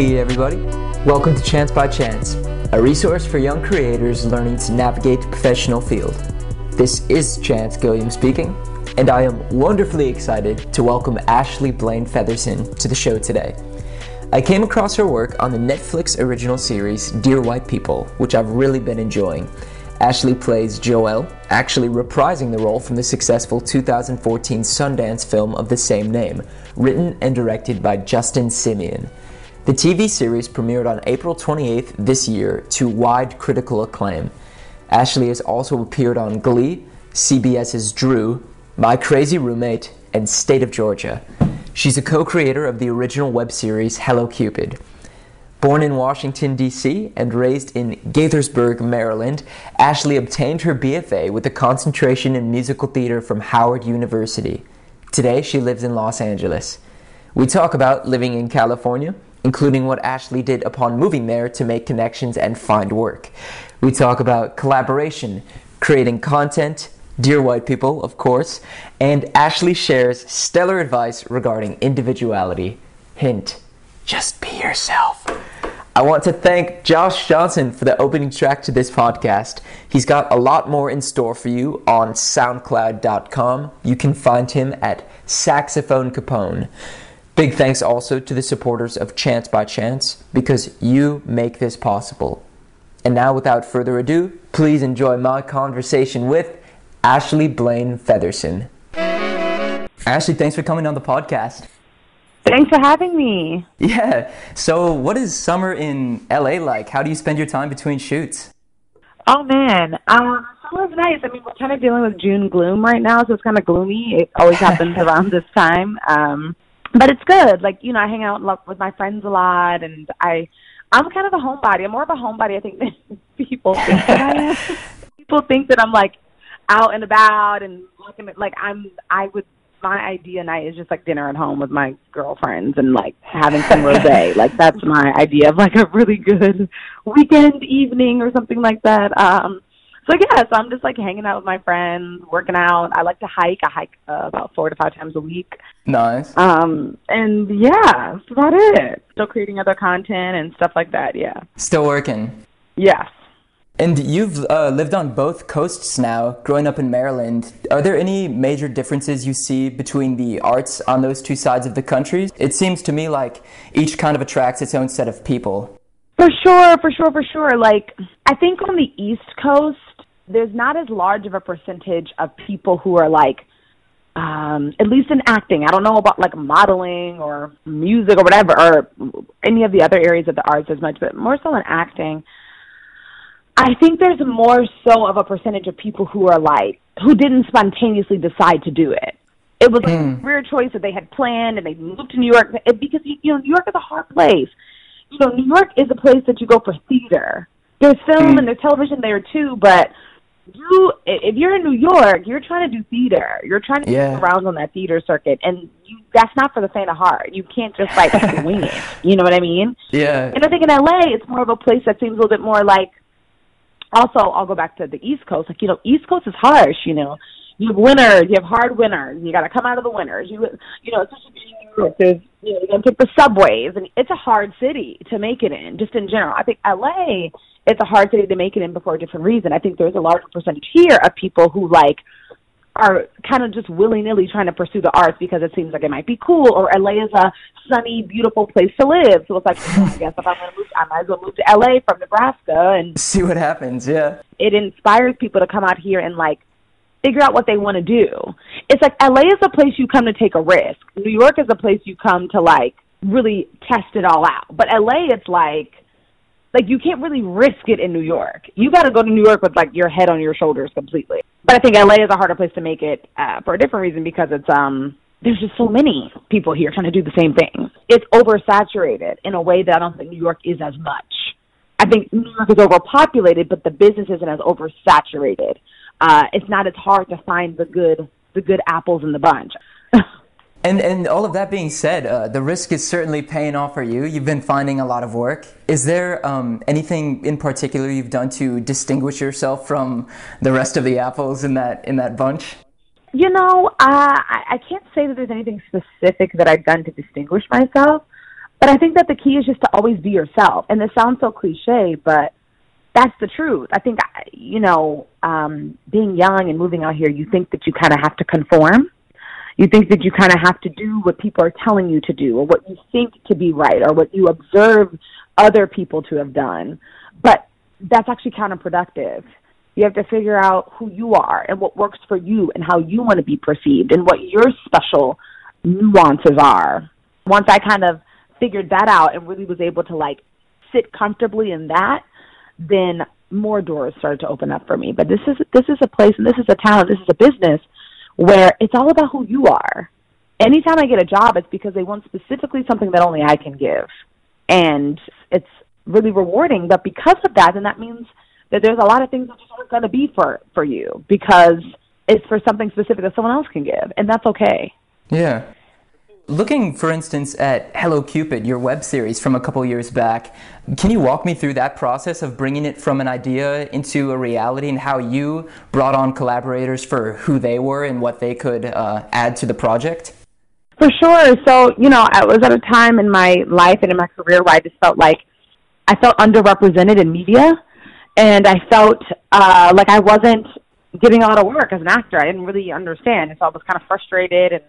Hey, everybody! Welcome to Chance by Chance, a resource for young creators learning to navigate the professional field. This is Chance Gilliam speaking, and I am wonderfully excited to welcome Ashley Blaine Featherson to the show today. I came across her work on the Netflix original series Dear White People, which I've really been enjoying. Ashley plays Joelle, actually reprising the role from the successful 2014 Sundance film of the same name, written and directed by Justin Simien. The TV series premiered on April 28th this year to wide critical acclaim. Ashley has also appeared on Glee, CBS's Drew, My Crazy Roommate, and State of Georgia. She's a co creator of the original web series Hello Cupid. Born in Washington, D.C., and raised in Gaithersburg, Maryland, Ashley obtained her BFA with a concentration in musical theater from Howard University. Today, she lives in Los Angeles. We talk about living in California, including what Ashley did upon moving there to make connections and find work. We talk about collaboration, creating content, Dear White People, of course, and Ashley shares stellar advice regarding individuality. Hint, just be yourself. I want to thank Josh Johnson for the opening track to this podcast. He's got a lot more in store for you on SoundCloud.com. You can find him at Saxophone Capone. Big thanks also to the supporters of Chance by Chance because you make this possible. And now, without further ado, please enjoy my conversation with Ashley Blaine Featherson. Ashley, thanks for coming on the podcast. Thanks for having me. Yeah. So, what is summer in LA like? How do you spend your time between shoots? Oh man, um, summer's nice. I mean, we're kind of dealing with June gloom right now, so it's kind of gloomy. It always happens around this time. Um, but it's good. Like you know, I hang out with my friends a lot, and I I'm kind of a homebody. I'm more of a homebody, I think, than people think that I am. people think that I'm like out and about and looking at like I'm. I would my idea night is just like dinner at home with my girlfriends and like having some rosé. like that's my idea of like a really good weekend evening or something like that. Um so yeah, so I'm just like hanging out with my friends, working out. I like to hike. I hike uh, about four to five times a week. Nice. Um, and yeah, that's about it. Still creating other content and stuff like that. Yeah. Still working. Yes. And you've uh, lived on both coasts now, growing up in Maryland. Are there any major differences you see between the arts on those two sides of the country? It seems to me like each kind of attracts its own set of people. For sure, for sure, for sure. Like, I think on the East Coast, there's not as large of a percentage of people who are like um at least in acting i don't know about like modeling or music or whatever or any of the other areas of the arts as much but more so in acting i think there's more so of a percentage of people who are like who didn't spontaneously decide to do it it was like mm. a career choice that they had planned and they moved to new york because you know new york is a hard place you know new york is a place that you go for theater there's film mm. and there's television there too but you if you're in New York, you're trying to do theater. You're trying to yeah. around on that theater circuit, and you, that's not for the faint of heart. You can't just like wing it. You know what I mean? Yeah. And I think in LA, it's more of a place that seems a little bit more like. Also, I'll go back to the East Coast. Like you know, East Coast is harsh. You know, you have winners, you have hard winners. You got to come out of the winners. You you know, especially being in New York, there's you know, you got to take the subways, and it's a hard city to make it in. Just in general, I think LA it's a hard city to make it in for a different reason. I think there's a larger percentage here of people who like are kind of just willy nilly trying to pursue the arts because it seems like it might be cool, or LA is a sunny, beautiful place to live. So it's like, I guess if I'm going to move, I might as well move to LA from Nebraska and see what happens. Yeah, it inspires people to come out here and like figure out what they want to do. It's like LA is a place you come to take a risk. New York is a place you come to like really test it all out. But LA, it's like like you can't really risk it in New York. You got to go to New York with like your head on your shoulders completely. But I think LA is a harder place to make it uh, for a different reason because it's um there's just so many people here trying to do the same thing. It's oversaturated in a way that I don't think New York is as much. I think New York is overpopulated, but the business isn't as oversaturated. Uh, it's not as hard to find the good the good apples in the bunch. And and all of that being said, uh, the risk is certainly paying off for you. You've been finding a lot of work. Is there um, anything in particular you've done to distinguish yourself from the rest of the apples in that in that bunch? You know, uh, I, I can't say that there's anything specific that I've done to distinguish myself. But I think that the key is just to always be yourself. And this sounds so cliche, but that's the truth. I think, you know, um, being young and moving out here, you think that you kind of have to conform. You think that you kind of have to do what people are telling you to do or what you think to be right or what you observe other people to have done. But that's actually counterproductive. You have to figure out who you are and what works for you and how you want to be perceived and what your special nuances are. Once I kind of figured that out and really was able to like sit comfortably in that, then more doors started to open up for me. But this is this is a place and this is a town, this is a business where it's all about who you are. Anytime I get a job, it's because they want specifically something that only I can give. And it's really rewarding. But because of that, then that means that there's a lot of things that just aren't going to be for for you because it's for something specific that someone else can give, and that's okay. Yeah. Looking, for instance, at Hello Cupid, your web series from a couple years back, can you walk me through that process of bringing it from an idea into a reality and how you brought on collaborators for who they were and what they could uh, add to the project? For sure. So, you know, I was at a time in my life and in my career where I just felt like I felt underrepresented in media, and I felt uh, like I wasn't getting a lot of work as an actor. I didn't really understand, and so I was kind of frustrated and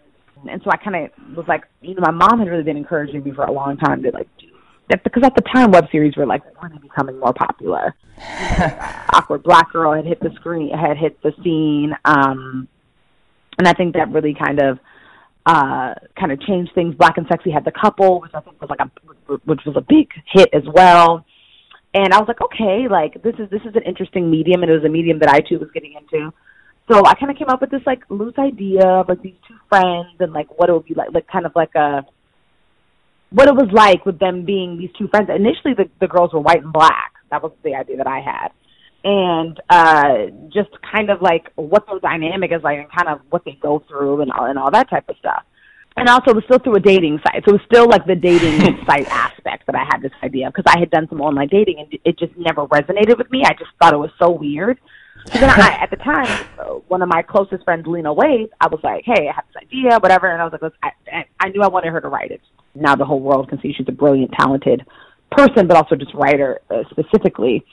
and so I kind of was like, you know, my mom had really been encouraging me for a long time to like do that because at the time web series were like kind of becoming more popular. Awkward Black Girl had hit the screen, had hit the scene, um, and I think that really kind of uh kind of changed things. Black and Sexy had the couple, which I think was like a which was a big hit as well. And I was like, okay, like this is this is an interesting medium, and it was a medium that I too was getting into so I kind of came up with this like loose idea of like these two friends and like what it would be like, like kind of like a what it was like with them being these two friends. Initially, the the girls were white and black. That was the idea that I had, and uh just kind of like what their dynamic is like and kind of what they go through and all and all that type of stuff. And also, it was still through a dating site, so it was still like the dating site aspect that I had this idea because I had done some online dating and it just never resonated with me. I just thought it was so weird then I, at the time, one of my closest friends, Lena Waithe, I was like, "Hey, I have this idea, whatever," and I was like, I, I knew I wanted her to write it. Now the whole world can see she's a brilliant, talented person, but also just writer uh, specifically.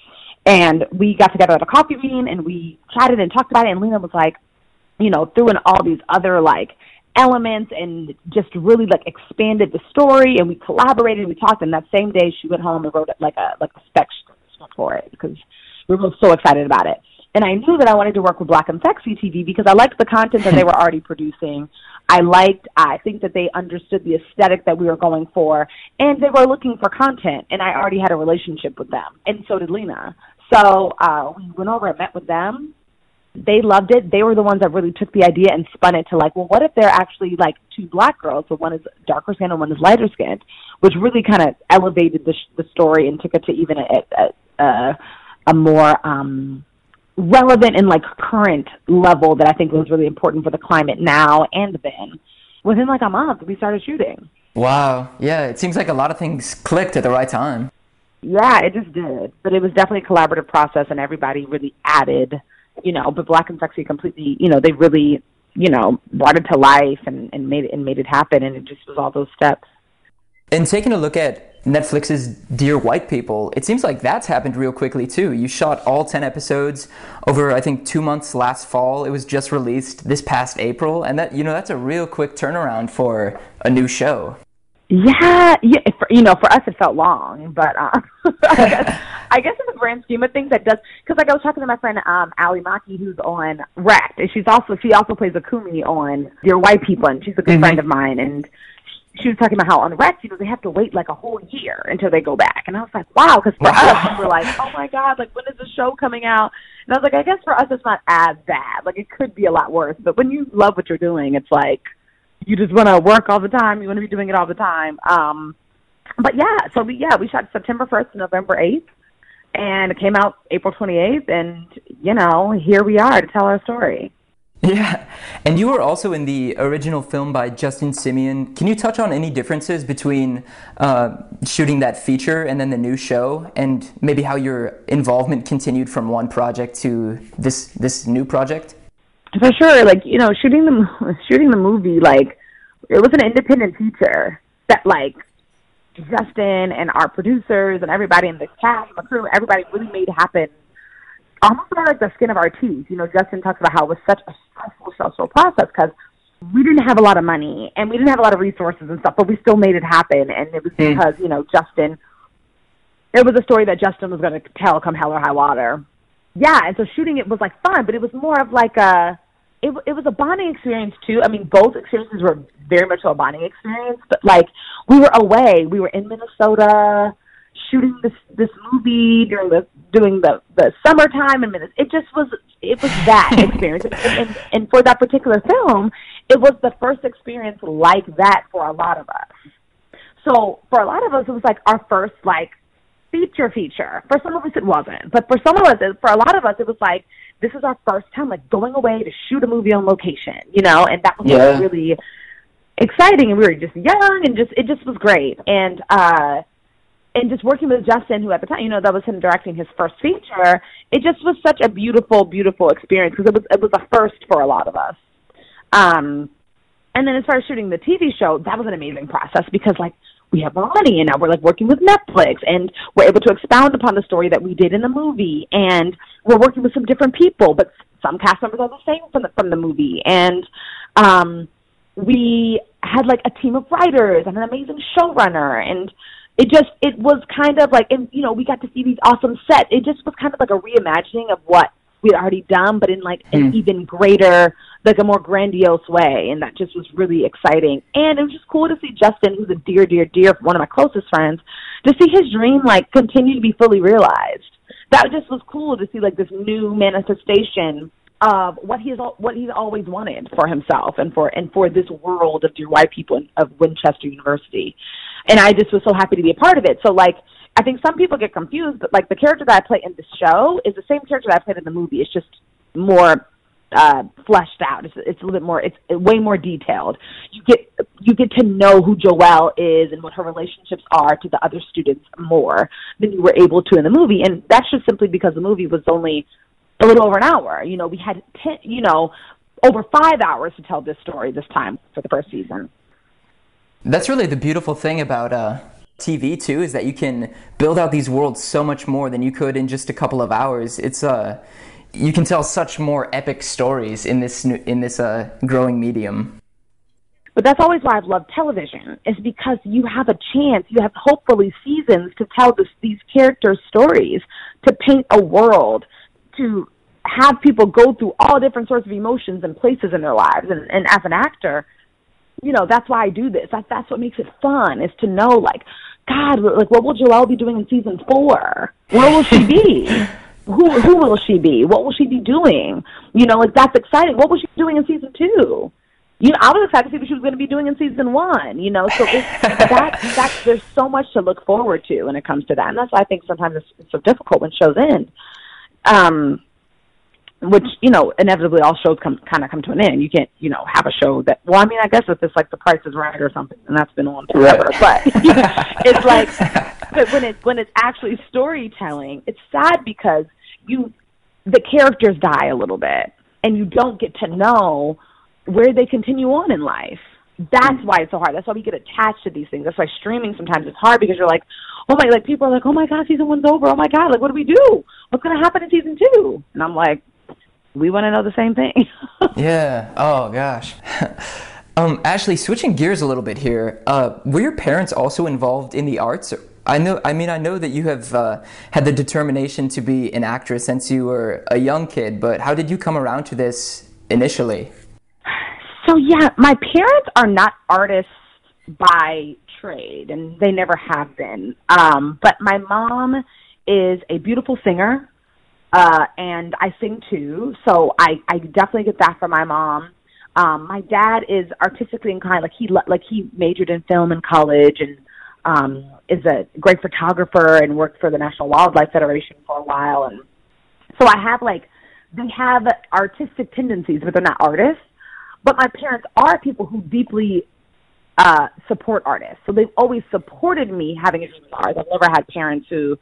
And we got together at a coffee bean, and we chatted and talked about it. And Lena was like, you know, threw in all these other like elements and just really like expanded the story. And we collaborated. And we talked. And that same day, she went home and wrote like a like a spec script for it because we were so excited about it. And I knew that I wanted to work with Black and Sexy TV because I liked the content that they were already producing. I liked, I think that they understood the aesthetic that we were going for, and they were looking for content, and I already had a relationship with them, and so did Lena. So uh, we went over and met with them. They loved it. They were the ones that really took the idea and spun it to like, well, what if they're actually like two black girls, but one is darker skinned and one is lighter skinned, which really kind of elevated the sh- the story and took it to even a a, a, a more um relevant and like current level that I think was really important for the climate now and then. Within like a month, we started shooting. Wow. Yeah, it seems like a lot of things clicked at the right time. Yeah, it just did. But it was definitely a collaborative process and everybody really added, you know, but Black and Sexy completely, you know, they really, you know, brought it to life and, and made it and made it happen and it just was all those steps. And taking a look at Netflix's Dear White People, it seems like that's happened real quickly too. You shot all 10 episodes over, I think, two months last fall. It was just released this past April. And that, you know, that's a real quick turnaround for a new show. Yeah, yeah. For, you know, for us it felt long, but uh, I, guess, I guess in the grand scheme of things, that does. Because like I was talking to my friend um, Ally Maki, who's on Wrecked, and she's also she also plays Ikumi on Dear White People, and she's a good mm-hmm. friend of mine, and she was talking about how on Wrecked, you know, they have to wait like a whole year until they go back. And I was like, wow, because for us, we were like, oh my God, like when is the show coming out? And I was like, I guess for us, it's not as bad. Like it could be a lot worse. But when you love what you're doing, it's like you just want to work all the time. You want to be doing it all the time. Um, but yeah, so we, yeah, we shot September 1st to November 8th. And it came out April 28th. And, you know, here we are to tell our story. Yeah, and you were also in the original film by Justin Simien. Can you touch on any differences between uh, shooting that feature and then the new show, and maybe how your involvement continued from one project to this this new project? For sure, like you know, shooting the shooting the movie, like it was an independent feature that like Justin and our producers and everybody in the cast the crew, everybody really made happen almost like the skin of our teeth. You know, Justin talks about how it was such a stressful, stressful process because we didn't have a lot of money and we didn't have a lot of resources and stuff, but we still made it happen. And it was mm. because, you know, Justin, it was a story that Justin was going to tell come hell or high water. Yeah, and so shooting it was like fun, but it was more of like a, it, it was a bonding experience too. I mean, both experiences were very much a bonding experience, but like we were away, we were in Minnesota shooting this this movie during the doing the the summertime and minutes. It just was it was that experience, and, and, and for that particular film, it was the first experience like that for a lot of us. So for a lot of us, it was like our first like feature feature. For some of us, it wasn't, but for some of us, for a lot of us, it was like this is our first time like going away to shoot a movie on location, you know, and that was yeah. really exciting. And we were just young, and just it just was great. And uh and just working with Justin, who at the time, you know, that was him directing his first feature, it just was such a beautiful, beautiful experience because it was it was a first for a lot of us. Um, and then as far as shooting the TV show, that was an amazing process because like we have more money and now we're like working with Netflix and we're able to expound upon the story that we did in the movie and we're working with some different people, but some cast members are the same from the from the movie and um we had like a team of writers and an amazing showrunner and it just it was kind of like and you know we got to see these awesome sets it just was kind of like a reimagining of what we'd already done but in like mm. an hmm. even greater like a more grandiose way and that just was really exciting and it was just cool to see justin who's a dear dear dear one of my closest friends to see his dream like continue to be fully realized that just was cool to see like this new manifestation of what he's what he's always wanted for himself and for and for this world of dear white people of Winchester University and I just was so happy to be a part of it. So like I think some people get confused, but like the character that I play in the show is the same character that I played in the movie. It's just more uh fleshed out. It's it's a little bit more it's way more detailed. You get you get to know who Joelle is and what her relationships are to the other students more than you were able to in the movie. And that's just simply because the movie was only a little over an hour. You know, we had ten, you know, over 5 hours to tell this story this time for the first season. That's really the beautiful thing about uh, TV too, is that you can build out these worlds so much more than you could in just a couple of hours. It's uh, you can tell such more epic stories in this in this uh, growing medium. But that's always why I've loved television, is because you have a chance, you have hopefully seasons to tell this, these characters' stories, to paint a world, to have people go through all different sorts of emotions and places in their lives. And, and as an actor, you know, that's why I do this. That, that's what makes it fun is to know, like, God, like, what will Joelle be doing in season four? Where will she be? who who will she be? What will she be doing? You know, like that's exciting. What was she be doing in season two? You know, I was excited to see what she was going to be doing in season one. You know, so it's, that that there's so much to look forward to when it comes to that, and that's why I think sometimes it's, it's so difficult when shows end. Um, which you know inevitably all shows come kind of come to an end. You can't you know have a show that well I mean I guess if it's like The Price is Right or something and that's been on forever, right. but it's like but when it's when it's actually storytelling, it's sad because you the characters die a little bit and you don't get to know where they continue on in life. That's why it's so hard. That's why we get attached to these things. That's why streaming sometimes is hard because you're like, oh my, like people are like, oh my god, season one's over. Oh my god, like what do we do? What's gonna happen in season two? And I'm like, we want to know the same thing. yeah. Oh gosh. um, Ashley, switching gears a little bit here. Uh, were your parents also involved in the arts? I know. I mean, I know that you have uh, had the determination to be an actress since you were a young kid. But how did you come around to this initially? So yeah, my parents are not artists by trade, and they never have been. Um, but my mom is a beautiful singer uh, and I sing too, so I I definitely get that from my mom. Um, my dad is artistically inclined, like he like he majored in film in college and um, is a great photographer and worked for the National Wildlife Federation for a while, and so I have like they have artistic tendencies, but they're not artists. But my parents are people who deeply uh, support artists, so they've always supported me having a dream of art. I've never had parents who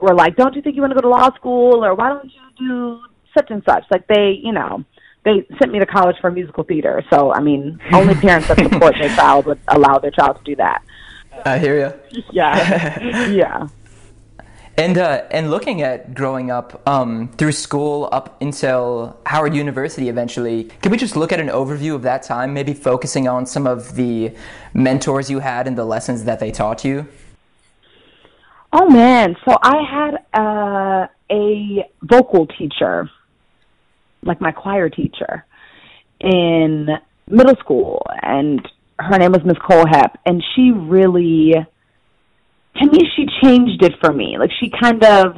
were like, "Don't you think you want to go to law school?" or "Why don't you do such and such?" Like they, you know, they sent me to college for musical theater. So I mean, only parents that support their child would allow their child to do that. I hear you. Yeah, yeah. And uh, and looking at growing up um, through school up until Howard University eventually, can we just look at an overview of that time, maybe focusing on some of the mentors you had and the lessons that they taught you? Oh man, so I had uh, a vocal teacher, like my choir teacher, in middle school, and her name was Miss Colehep, and she really to me she changed it for me. Like she kind of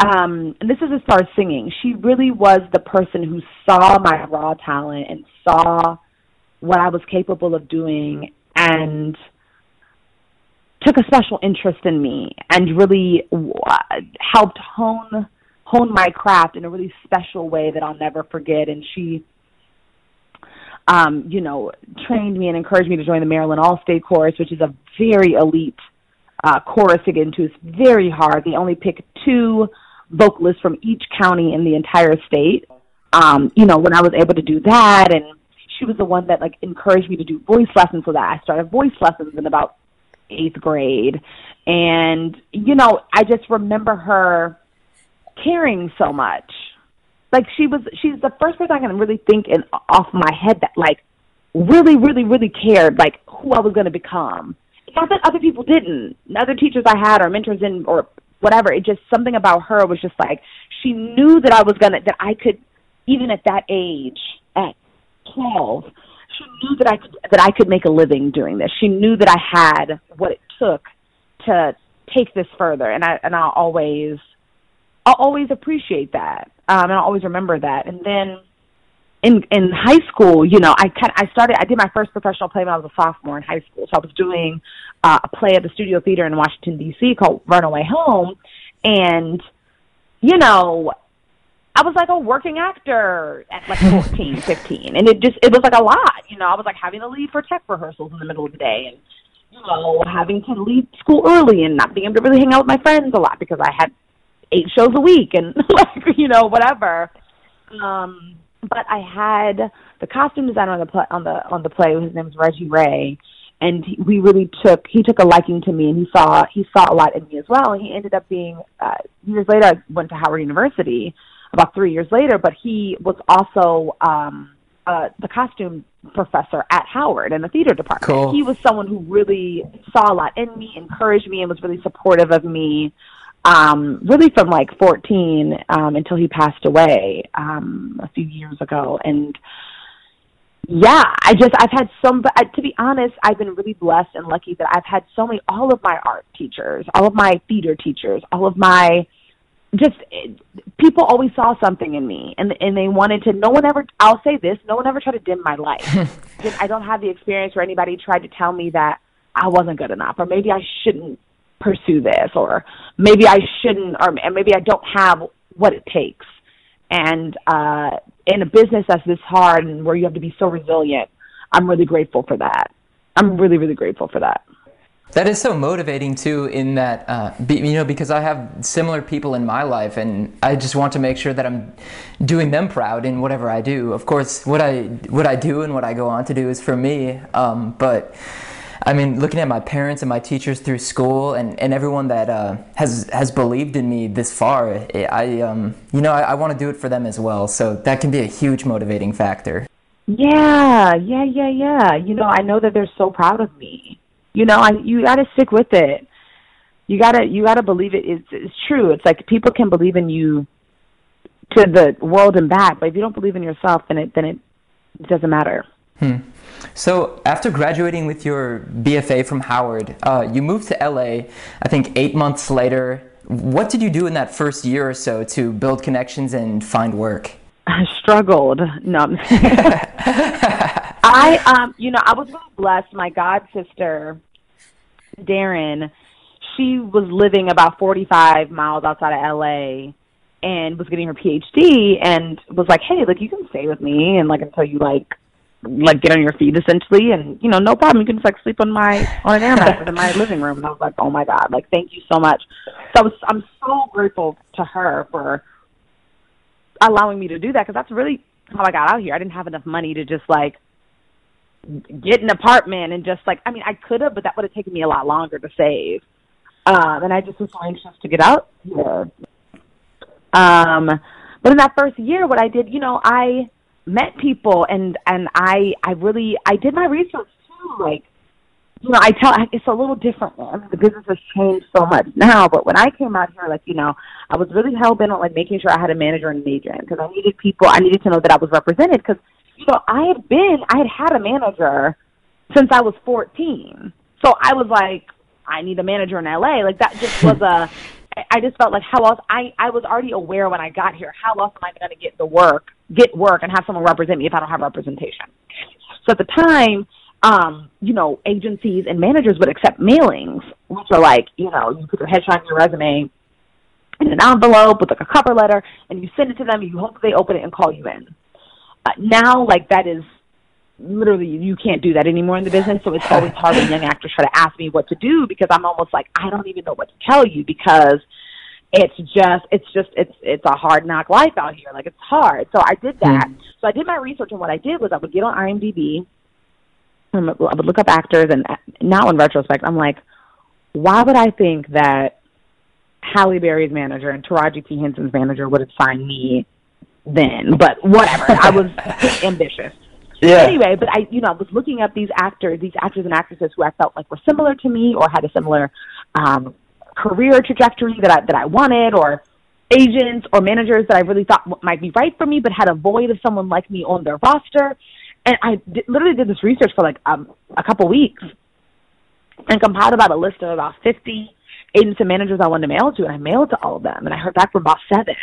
um and this is as far as singing. She really was the person who saw my raw talent and saw what i was capable of doing and took a special interest in me and really helped hone hone my craft in a really special way that I'll never forget and she um you know trained me and encouraged me to join the Maryland All-State Chorus which is a very elite uh, chorus to get into is very hard. They only pick two vocalists from each county in the entire state. Um, you know, when I was able to do that, and she was the one that like encouraged me to do voice lessons, so that I started voice lessons And about eighth grade. And you know, I just remember her caring so much. Like she was, she's the first person I can really think in off my head that like really, really, really cared like who I was going to become not that other people didn't. Other teachers I had or mentors in or whatever. It just something about her was just like she knew that I was gonna that I could even at that age at twelve. She knew that I could that I could make a living doing this. She knew that I had what it took to take this further, and I and I'll always I'll always appreciate that, um, and I'll always remember that. And then in in high school, you know, I kind I started I did my first professional play when I was a sophomore in high school. So I was doing uh, a play at the Studio Theater in Washington D.C. called Runaway Home, and you know, I was like a working actor at like 14, 15, and it just it was like a lot. You know, I was like having to leave for tech rehearsals in the middle of the day, and you know, having to leave school early and not being able to really hang out with my friends a lot because I had eight shows a week and like you know whatever. Um, but I had the costume designer on the play, on the on the play. His name is Reggie Ray, and he, we really took he took a liking to me, and he saw he saw a lot in me as well. And he ended up being uh, years later. I went to Howard University about three years later, but he was also um, uh, the costume professor at Howard in the theater department. Cool. He was someone who really saw a lot in me, encouraged me, and was really supportive of me um, really from like 14 um, until he passed away um, a few years ago. And yeah, I just I've had some. Uh, to be honest, I've been really blessed and lucky that I've had so many. All of my art teachers, all of my theater teachers, all of my just people always saw something in me and and they wanted to no one ever I'll say this no one ever tried to dim my light I don't have the experience where anybody tried to tell me that I wasn't good enough or maybe I shouldn't pursue this or maybe I shouldn't or maybe I don't have what it takes. And uh in a business that's this hard and where you have to be so resilient, I'm really grateful for that. I'm really really grateful for that. That is so motivating too. In that, uh, be, you know, because I have similar people in my life, and I just want to make sure that I'm doing them proud in whatever I do. Of course, what I what I do and what I go on to do is for me. Um, but I mean, looking at my parents and my teachers through school, and, and everyone that uh, has has believed in me this far, I um, you know I, I want to do it for them as well. So that can be a huge motivating factor. Yeah, yeah, yeah, yeah. You know, I know that they're so proud of me. You know, I you got to stick with it. You gotta you gotta believe it. It's, it's true. It's like people can believe in you to the world and back, but if you don't believe in yourself, then it then it, it doesn't matter. Hmm. So, after graduating with your BFA from Howard, uh, you moved to LA, I think eight months later. What did you do in that first year or so to build connections and find work? I struggled. No, I, um, you know, I was really blessed. My god sister, Darren, she was living about 45 miles outside of LA and was getting her PhD and was like, hey, like, you can stay with me and, like, until you, like, like get on your feet essentially. And you know no problem. You can just like sleep on my on an air mattress in my living room. And i was like oh my god like thank you so much. So i was i'm so grateful to her for allowing me to do that because that's really how i got out here. I didn't have enough money to just like get an apartment and just like I mean I could have, but that would have taken me a lot longer to save. Um, and I just was so anxious to get out here. Um, but in that first year, what I did, you know, I met people and and I I really I did my research too. Like, you know, I tell it's a little different. I mean, the business has changed so much now. But when I came out here, like, you know, I was really hell bent on like making sure I had a manager and an agent because I needed people. I needed to know that I was represented because know I had been I had had a manager since I was 14. So I was like, I need a manager in LA. Like that just was a I just felt like how else I I was already aware when I got here how else am I going to get the work get work and have someone represent me if I don't have representation. So at the time, um, you know, agencies and managers would accept mailings, which are like you know you put your headshot in your resume in an envelope with like a cover letter and you send it to them. You hope they open it and call you in. Uh, now, like that is literally you can't do that anymore in the business. So it's always hard when young actors try to ask me what to do because I'm almost like I don't even know what to tell you because it's just it's just it's it's a hard knock life out here. Like it's hard. So I did that. Mm. So I did my research and what I did was I would get on IMDb. I would look up actors and now in retrospect I'm like, why would I think that Halle Berry's manager and Taraji P Henson's manager would have signed me then? But whatever. I was ambitious. Yeah. Anyway, but I, you know, I was looking up these actors, these actors and actresses who I felt like were similar to me or had a similar um, career trajectory that I that I wanted, or agents or managers that I really thought might be right for me, but had a void of someone like me on their roster. And I did, literally did this research for like um, a couple weeks and compiled about a list of about 50 agents and managers I wanted to mail to, and I mailed to all of them, and I heard back from about seven,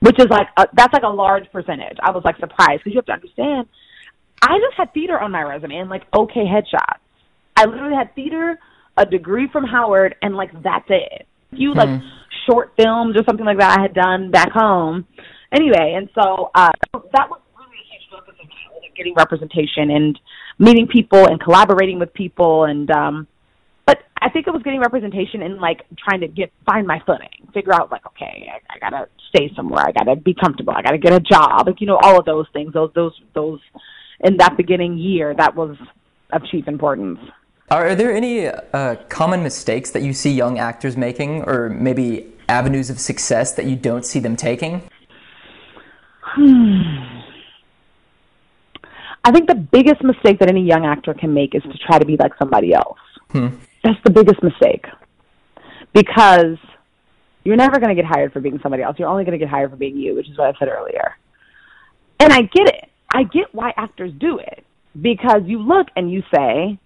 which is like a, that's like a large percentage. I was like surprised because you have to understand I just had theater on my resume and like okay headshots. I literally had theater, a degree from Howard, and like that's it. A few mm-hmm. like short films or something like that I had done back home. Anyway, and so uh, that was really a huge focus of mine, getting representation and meeting people and collaborating with people and um I think it was getting representation and like trying to get find my footing, figure out like okay, I, I gotta stay somewhere, I gotta be comfortable, I gotta get a job, like you know all of those things, those those those in that beginning year, that was of chief importance. Are there any uh, common mistakes that you see young actors making, or maybe avenues of success that you don't see them taking? Hmm. I think the biggest mistake that any young actor can make is to try to be like somebody else. Hmm. That's the biggest mistake. Because you're never going to get hired for being somebody else. You're only going to get hired for being you, which is what I said earlier. And I get it. I get why actors do it because you look and you say,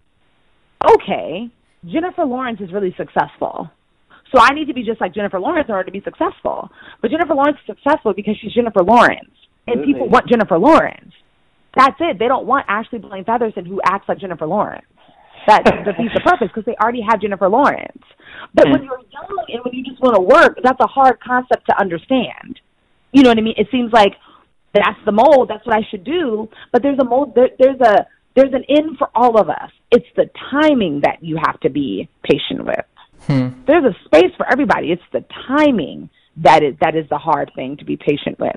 okay, Jennifer Lawrence is really successful. So I need to be just like Jennifer Lawrence in order to be successful. But Jennifer Lawrence is successful because she's Jennifer Lawrence. And really? people want Jennifer Lawrence. That's it. They don't want Ashley Blaine Featherson who acts like Jennifer Lawrence. That defeats the purpose because they already have Jennifer Lawrence. But when you're young and when you just want to work, that's a hard concept to understand. You know what I mean? It seems like that's the mold. That's what I should do. But there's a mold. There, there's a there's an in for all of us. It's the timing that you have to be patient with. Hmm. There's a space for everybody. It's the timing that is that is the hard thing to be patient with.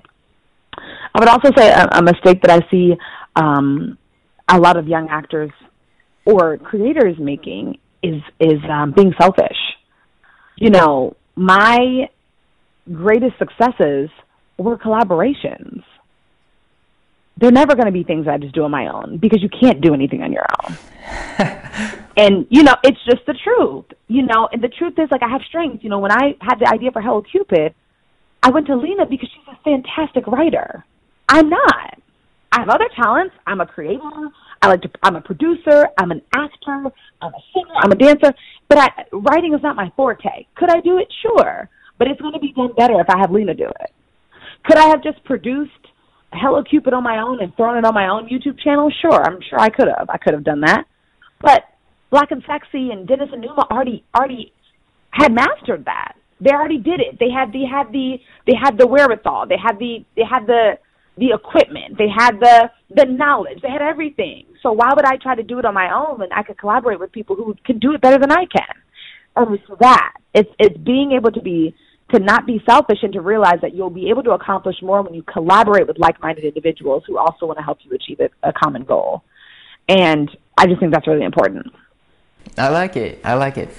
I would also say a, a mistake that I see um, a lot of young actors or creators making is is um, being selfish. You know, my greatest successes were collaborations they're never going to be things I just do on my own because you can't do anything on your own. and you know, it's just the truth. You know, and the truth is like I have strengths. You know, when I had the idea for Hello Cupid, I went to Lena because she's a fantastic writer. I'm not. I have other talents. I'm a creator. I like to. I'm a producer. I'm an actor. I'm a singer. I'm a dancer. But I, writing is not my forte. Could I do it? Sure. But it's going to be done better if I have Lena do it. Could I have just produced Hello Cupid on my own and thrown it on my own YouTube channel? Sure, I'm sure I could have. I could have done that. But Black and Sexy and Dennis and Numa already already had mastered that. They already did it. They had they had the they had the wherewithal. They had the they had the the equipment. They had the the knowledge. They had everything. So why would I try to do it on my own when I could collaborate with people who can do it better than I can? And it's that. It's it's being able to be to not be selfish and to realize that you'll be able to accomplish more when you collaborate with like-minded individuals who also want to help you achieve a, a common goal. And I just think that's really important. I like it. I like it.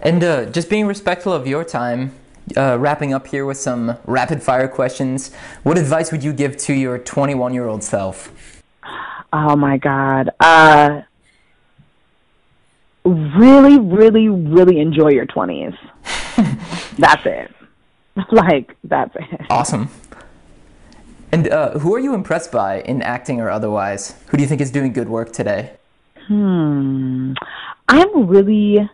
And uh, just being respectful of your time, uh, wrapping up here with some rapid fire questions. What advice would you give to your 21 year old self? Oh my God. Uh, really, really, really enjoy your 20s. that's it. Like, that's it. Awesome. And uh, who are you impressed by in acting or otherwise? Who do you think is doing good work today? Hmm. I'm really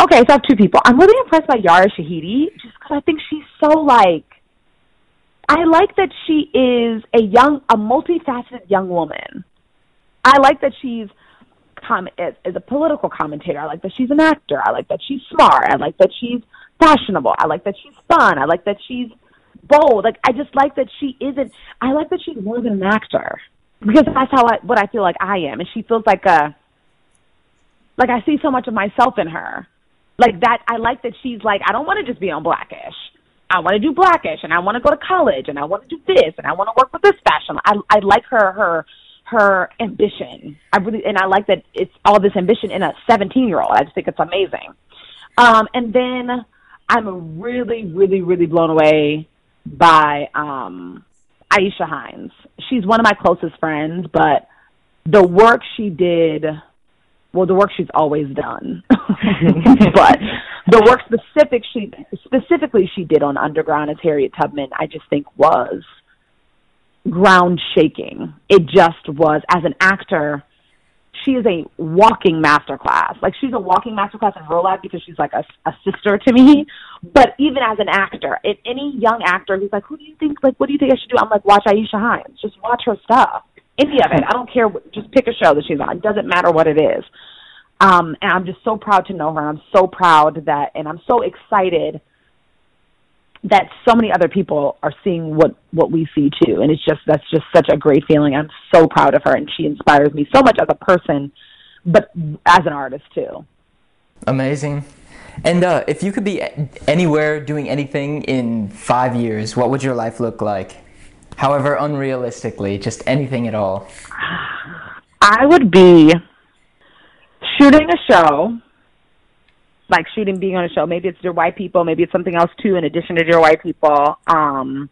okay. So I have two people. I'm really impressed by Yara Shahidi just because I think she's so like. I like that she is a young, a multifaceted young woman. I like that she's com- as, as a political commentator. I like that she's an actor. I like that she's smart. I like that she's fashionable. I like that she's fun. I like that she's bold. Like I just like that she isn't. I like that she's more than an actor because that's how I what I feel like I am, and she feels like a like I see so much of myself in her. Like that, I like that she's like I don't want to just be on Blackish. I want to do Blackish, and I want to go to college, and I want to do this, and I want to work with this fashion. I I like her her her ambition. I really and I like that it's all this ambition in a 17 year old. I just think it's amazing. Um, and then I'm really, really, really blown away by um, Aisha Hinds. She's one of my closest friends, but the work she did, well, the work she's always done, but the work specific she specifically she did on Underground as Harriet Tubman, I just think was ground shaking. It just was as an actor she is a walking masterclass. Like she's a walking masterclass in real life because she's like a, a sister to me. But even as an actor, if any young actor who's like, "Who do you think? Like, what do you think I should do?" I'm like, "Watch Aisha Hinds Just watch her stuff. Any of it. I don't care. Just pick a show that she's on. It doesn't matter what it is." Um, and I'm just so proud to know her. I'm so proud that, and I'm so excited that so many other people are seeing what what we see too and it's just that's just such a great feeling i'm so proud of her and she inspires me so much as a person but as an artist too amazing and uh, if you could be anywhere doing anything in five years what would your life look like however unrealistically just anything at all i would be shooting a show like shooting being on a show. Maybe it's Dear White People, maybe it's something else too in addition to Dear White People. Um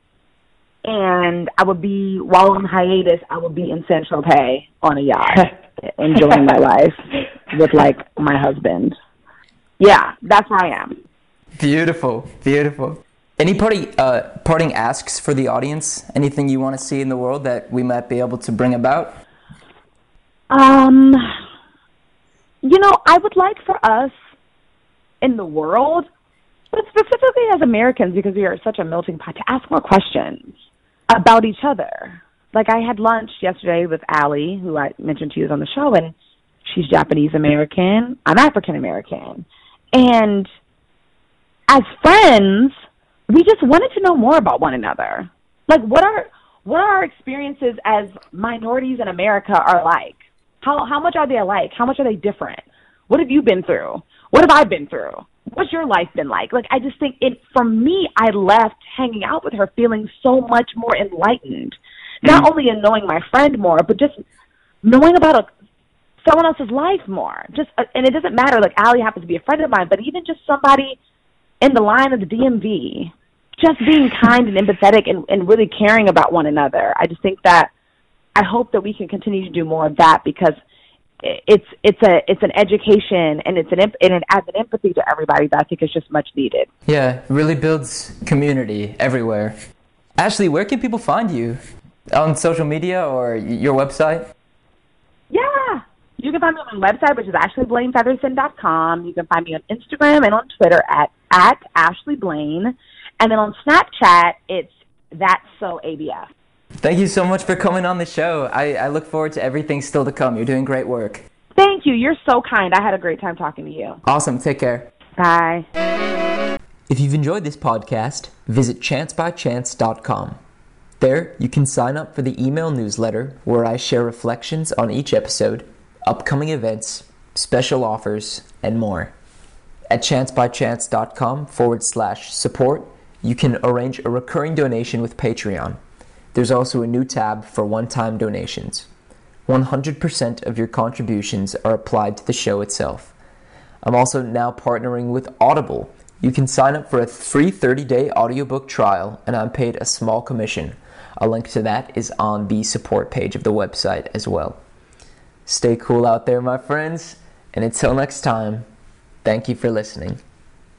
and I would be while on hiatus I would be in Saint Tropez on a yacht enjoying my life with like my husband. Yeah, that's where I am. Beautiful, beautiful. Any party uh, parting asks for the audience? Anything you want to see in the world that we might be able to bring about? Um, you know, I would like for us in the world, but specifically as Americans, because we are such a melting pot, to ask more questions about each other. Like I had lunch yesterday with Ally, who I mentioned to you on the show, and she's Japanese American. I'm African American. And as friends, we just wanted to know more about one another. Like what are what are our experiences as minorities in America are like? How how much are they alike? How much are they different? What have you been through? what have I been through? What's your life been like? Like, I just think it, for me, I left hanging out with her feeling so much more enlightened. Not mm-hmm. only in knowing my friend more, but just knowing about a, someone else's life more. Just, uh, and it doesn't matter, like, Ally happens to be a friend of mine, but even just somebody in the line of the DMV, just being kind and empathetic and, and really caring about one another. I just think that I hope that we can continue to do more of that because – it's it's a it's an education and it's an and it adds an empathy to everybody that I think is just much needed. Yeah, it really builds community everywhere. Ashley, where can people find you on social media or your website? Yeah, you can find me on my website, which is ashleyblainefeatherson.com. You can find me on Instagram and on Twitter at at Ashley Blaine, and then on Snapchat it's that's so ABF. Thank you so much for coming on the show. I, I look forward to everything still to come. You're doing great work. Thank you. You're so kind. I had a great time talking to you. Awesome. Take care. Bye. If you've enjoyed this podcast, visit chancebychance.com. There, you can sign up for the email newsletter where I share reflections on each episode, upcoming events, special offers, and more. At chancebychance.com forward slash support, you can arrange a recurring donation with Patreon. There's also a new tab for one time donations. 100% of your contributions are applied to the show itself. I'm also now partnering with Audible. You can sign up for a free 30 day audiobook trial, and I'm paid a small commission. A link to that is on the support page of the website as well. Stay cool out there, my friends, and until next time, thank you for listening.